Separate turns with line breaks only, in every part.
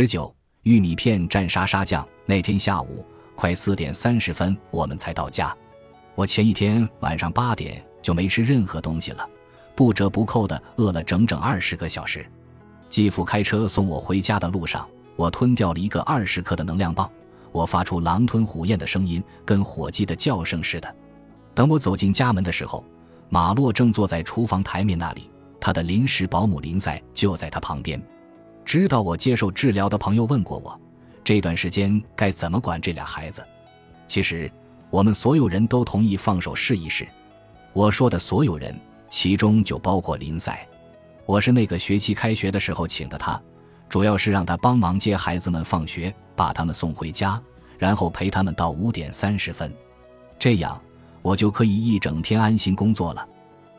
十九，玉米片蘸沙沙酱。那天下午快四点三十分，我们才到家。我前一天晚上八点就没吃任何东西了，不折不扣的饿了整整二十个小时。继父开车送我回家的路上，我吞掉了一个二十克的能量棒，我发出狼吞虎咽的声音，跟火鸡的叫声似的。等我走进家门的时候，马洛正坐在厨房台面那里，他的临时保姆林赛就在他旁边。知道我接受治疗的朋友问过我，这段时间该怎么管这俩孩子。其实我们所有人都同意放手试一试。我说的所有人，其中就包括林赛。我是那个学期开学的时候请的他，主要是让他帮忙接孩子们放学，把他们送回家，然后陪他们到五点三十分，这样我就可以一整天安心工作了。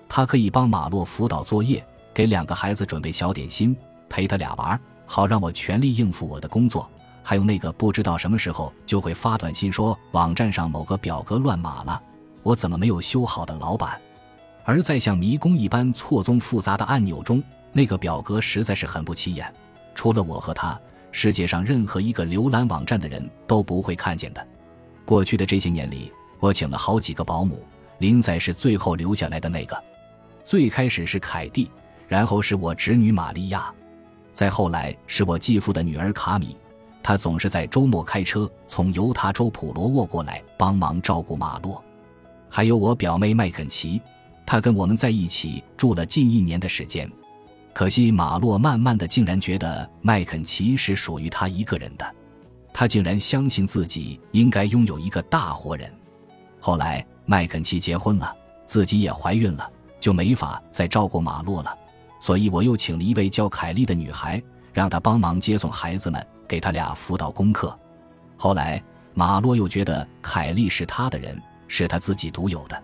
他可以帮马洛辅导作业，给两个孩子准备小点心，陪他俩玩，好让我全力应付我的工作。还有那个不知道什么时候就会发短信说网站上某个表格乱码了，我怎么没有修好的老板。而在像迷宫一般错综复杂的按钮中，那个表格实在是很不起眼。除了我和他，世界上任何一个浏览网站的人都不会看见的。过去的这些年里，我请了好几个保姆，林仔是最后留下来的那个。最开始是凯蒂，然后是我侄女玛利亚，再后来是我继父的女儿卡米。她总是在周末开车从犹他州普罗沃过来帮忙照顾马洛，还有我表妹麦肯齐。她跟我们在一起住了近一年的时间，可惜马洛慢慢的竟然觉得麦肯齐是属于他一个人的，他竟然相信自己应该拥有一个大活人。后来麦肯齐结婚了，自己也怀孕了，就没法再照顾马洛了，所以我又请了一位叫凯莉的女孩，让她帮忙接送孩子们，给他俩辅导功课。后来马洛又觉得凯莉是他的人，是他自己独有的。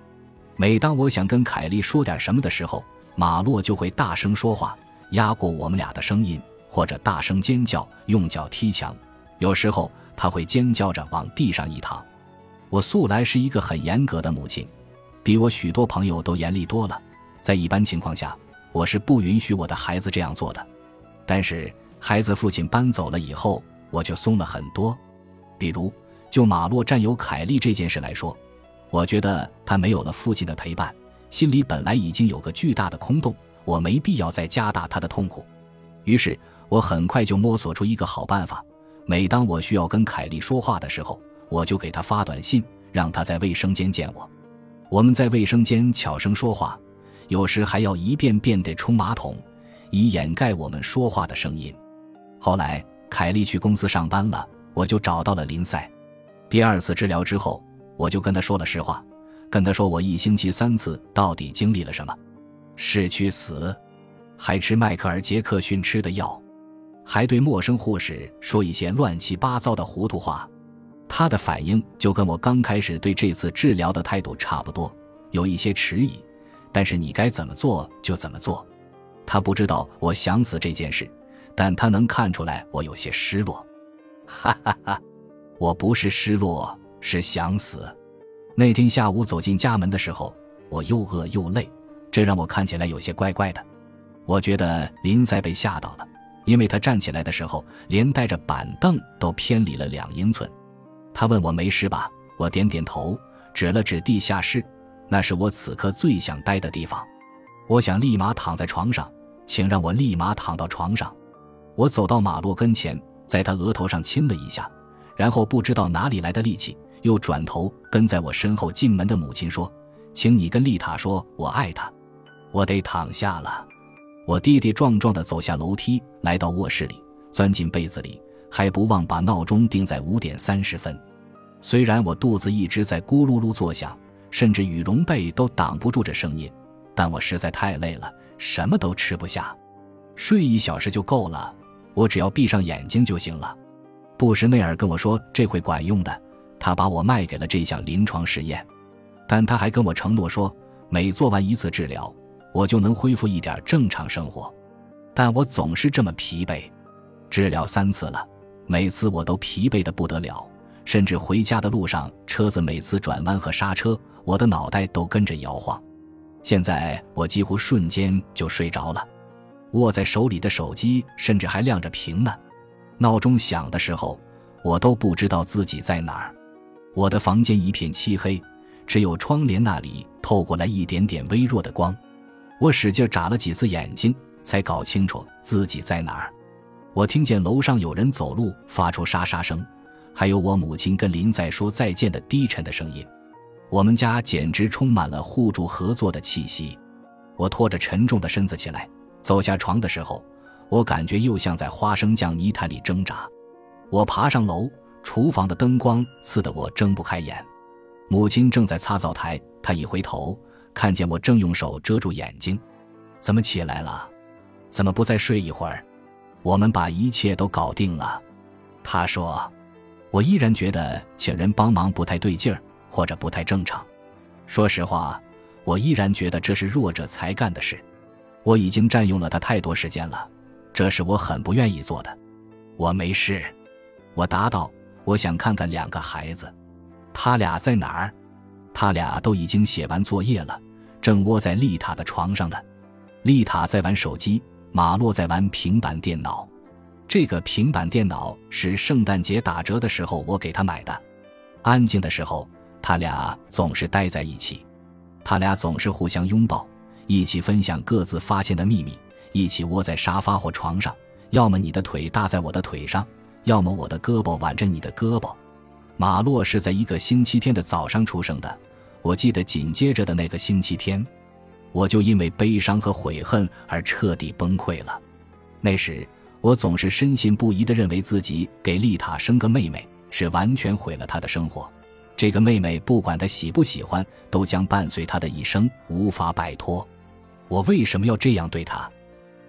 每当我想跟凯莉说点什么的时候，马洛就会大声说话，压过我们俩的声音，或者大声尖叫，用脚踢墙。有时候他会尖叫着往地上一躺。我素来是一个很严格的母亲，比我许多朋友都严厉多了。在一般情况下，我是不允许我的孩子这样做的。但是孩子父亲搬走了以后，我就松了很多。比如就马洛占有凯莉这件事来说。我觉得他没有了父亲的陪伴，心里本来已经有个巨大的空洞，我没必要再加大他的痛苦。于是，我很快就摸索出一个好办法：每当我需要跟凯莉说话的时候，我就给他发短信，让他在卫生间见我。我们在卫生间悄声说话，有时还要一遍遍地冲马桶，以掩盖我们说话的声音。后来，凯莉去公司上班了，我就找到了林赛。第二次治疗之后。我就跟他说了实话，跟他说我一星期三次到底经历了什么，是去死，还吃迈克尔·杰克逊吃的药，还对陌生护士说一些乱七八糟的糊涂话。他的反应就跟我刚开始对这次治疗的态度差不多，有一些迟疑，但是你该怎么做就怎么做。他不知道我想死这件事，但他能看出来我有些失落。哈哈哈，我不是失落。是想死。那天下午走进家门的时候，我又饿又累，这让我看起来有些怪怪的。我觉得林赛被吓到了，因为他站起来的时候，连带着板凳都偏离了两英寸。他问我没事吧？我点点头，指了指地下室，那是我此刻最想待的地方。我想立马躺在床上，请让我立马躺到床上。我走到马洛跟前，在他额头上亲了一下，然后不知道哪里来的力气。又转头跟在我身后进门的母亲说：“请你跟丽塔说，我爱她。”我得躺下了。我跌跌撞撞地走下楼梯，来到卧室里，钻进被子里，还不忘把闹钟定在五点三十分。虽然我肚子一直在咕噜噜作响，甚至羽绒被都挡不住这声音，但我实在太累了，什么都吃不下。睡一小时就够了，我只要闭上眼睛就行了。布什内尔跟我说这会管用的。他把我卖给了这项临床实验，但他还跟我承诺说，每做完一次治疗，我就能恢复一点正常生活。但我总是这么疲惫，治疗三次了，每次我都疲惫的不得了，甚至回家的路上，车子每次转弯和刹车，我的脑袋都跟着摇晃。现在我几乎瞬间就睡着了，握在手里的手机甚至还亮着屏呢。闹钟响的时候，我都不知道自己在哪儿。我的房间一片漆黑，只有窗帘那里透过来一点点微弱的光。我使劲眨了几次眼睛，才搞清楚自己在哪儿。我听见楼上有人走路，发出沙沙声，还有我母亲跟林在说再见的低沉的声音。我们家简直充满了互助合作的气息。我拖着沉重的身子起来，走下床的时候，我感觉又像在花生酱泥潭里挣扎。我爬上楼，厨房的灯光刺得我睁不开眼。母亲正在擦灶台，她一回头，看见我正用手遮住眼睛，怎么起来了？怎么不再睡一会儿？我们把一切都搞定了，她说：“我依然觉得请人帮忙不太对劲儿，或者不太正常。说实话，我依然觉得这是弱者才干的事。我已经占用了他太多时间了，这是我很不愿意做的。我没事。”我答道：“我想看看两个孩子，他俩在哪儿？他俩都已经写完作业了，正窝在丽塔的床上呢。丽塔在玩手机。”马洛在玩平板电脑，这个平板电脑是圣诞节打折的时候我给他买的。安静的时候，他俩总是待在一起，他俩总是互相拥抱，一起分享各自发现的秘密，一起窝在沙发或床上，要么你的腿搭在我的腿上，要么我的胳膊挽着你的胳膊。马洛是在一个星期天的早上出生的，我记得紧接着的那个星期天。我就因为悲伤和悔恨而彻底崩溃了。那时，我总是深信不疑地认为自己给丽塔生个妹妹是完全毁了她的生活。这个妹妹不管她喜不喜欢，都将伴随她的一生，无法摆脱。我为什么要这样对她？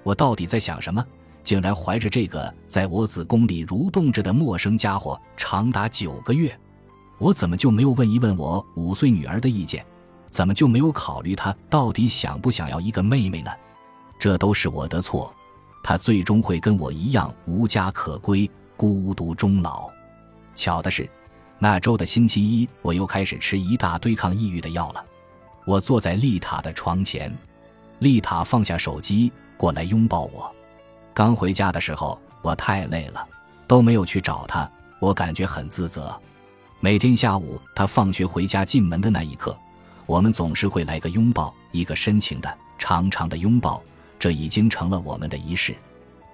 我到底在想什么？竟然怀着这个在我子宫里蠕动着的陌生家伙长达九个月？我怎么就没有问一问我五岁女儿的意见？怎么就没有考虑她到底想不想要一个妹妹呢？这都是我的错，她最终会跟我一样无家可归、孤独终老。巧的是，那周的星期一，我又开始吃一大堆抗抑郁的药了。我坐在丽塔的床前，丽塔放下手机过来拥抱我。刚回家的时候，我太累了，都没有去找她，我感觉很自责。每天下午，她放学回家进门的那一刻。我们总是会来个拥抱，一个深情的、长长的拥抱，这已经成了我们的仪式。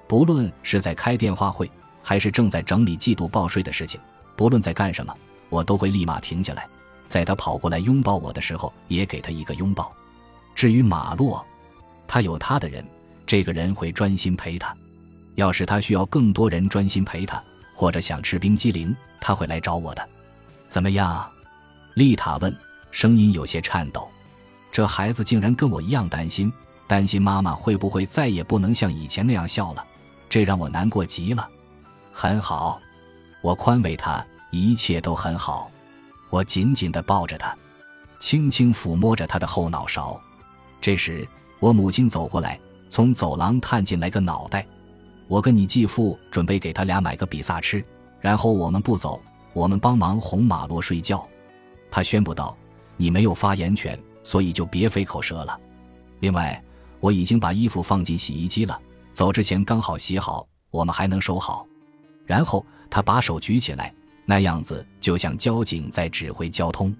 不论是在开电话会，还是正在整理季度报税的事情，不论在干什么，我都会立马停下来，在他跑过来拥抱我的时候，也给他一个拥抱。至于马洛，他有他的人，这个人会专心陪他。要是他需要更多人专心陪他，或者想吃冰激凌，他会来找我的。怎么样？丽塔问。声音有些颤抖，这孩子竟然跟我一样担心，担心妈妈会不会再也不能像以前那样笑了，这让我难过极了。很好，我宽慰他，一切都很好。我紧紧地抱着他，轻轻抚摸着他的后脑勺。这时，我母亲走过来，从走廊探进来个脑袋。我跟你继父准备给他俩买个比萨吃，然后我们不走，我们帮忙哄马洛睡觉。他宣布道。你没有发言权，所以就别费口舌了。另外，我已经把衣服放进洗衣机了，走之前刚好洗好，我们还能收好。然后他把手举起来，那样子就像交警在指挥交通。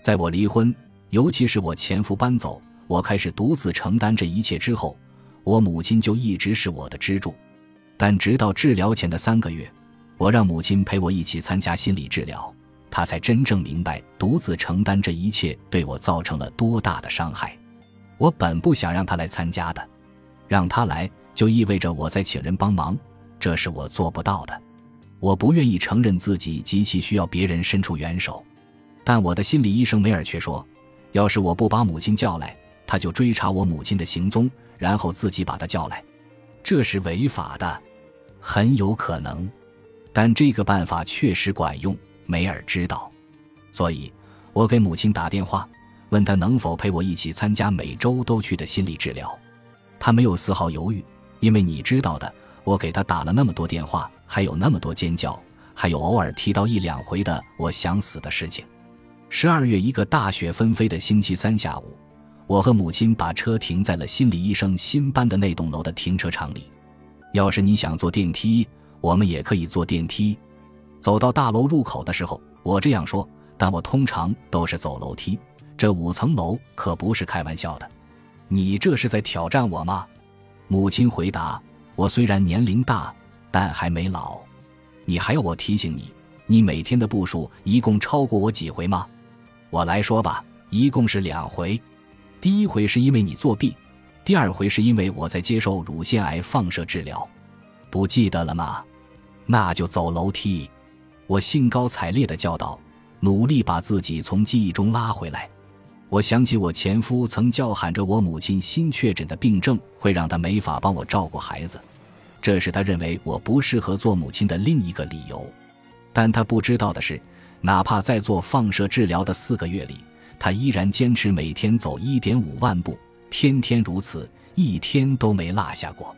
在我离婚，尤其是我前夫搬走，我开始独自承担这一切之后，我母亲就一直是我的支柱。但直到治疗前的三个月，我让母亲陪我一起参加心理治疗。她才真正明白，独自承担这一切对我造成了多大的伤害。我本不想让他来参加的，让他来就意味着我在请人帮忙，这是我做不到的。我不愿意承认自己极其需要别人伸出援手。但我的心理医生梅尔却说，要是我不把母亲叫来，他就追查我母亲的行踪，然后自己把她叫来，这是违法的，很有可能。但这个办法确实管用。梅尔知道，所以我给母亲打电话，问她能否陪我一起参加每周都去的心理治疗。她没有丝毫犹豫，因为你知道的，我给他打了那么多电话，还有那么多尖叫，还有偶尔提到一两回的我想死的事情。十二月一个大雪纷飞的星期三下午，我和母亲把车停在了心理医生新搬的那栋楼的停车场里。要是你想坐电梯，我们也可以坐电梯。走到大楼入口的时候，我这样说，但我通常都是走楼梯。这五层楼可不是开玩笑的。你这是在挑战我吗？母亲回答：“我虽然年龄大，但还没老。你还要我提醒你，你每天的步数一共超过我几回吗？我来说吧，一共是两回。第一回是因为你作弊，第二回是因为我在接受乳腺癌放射治疗。不记得了吗？那就走楼梯。”我兴高采烈地叫道，努力把自己从记忆中拉回来。我想起我前夫曾叫喊着我母亲新确诊的病症会让他没法帮我照顾孩子，这是他认为我不适合做母亲的另一个理由。但他不知道的是，哪怕在做放射治疗的四个月里，他依然坚持每天走一点五万步，天天如此，一天都没落下过。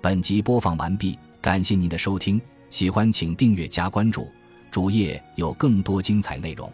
本集播放完毕，感谢您的收听。喜欢请订阅加关注，主页有更多精彩内容。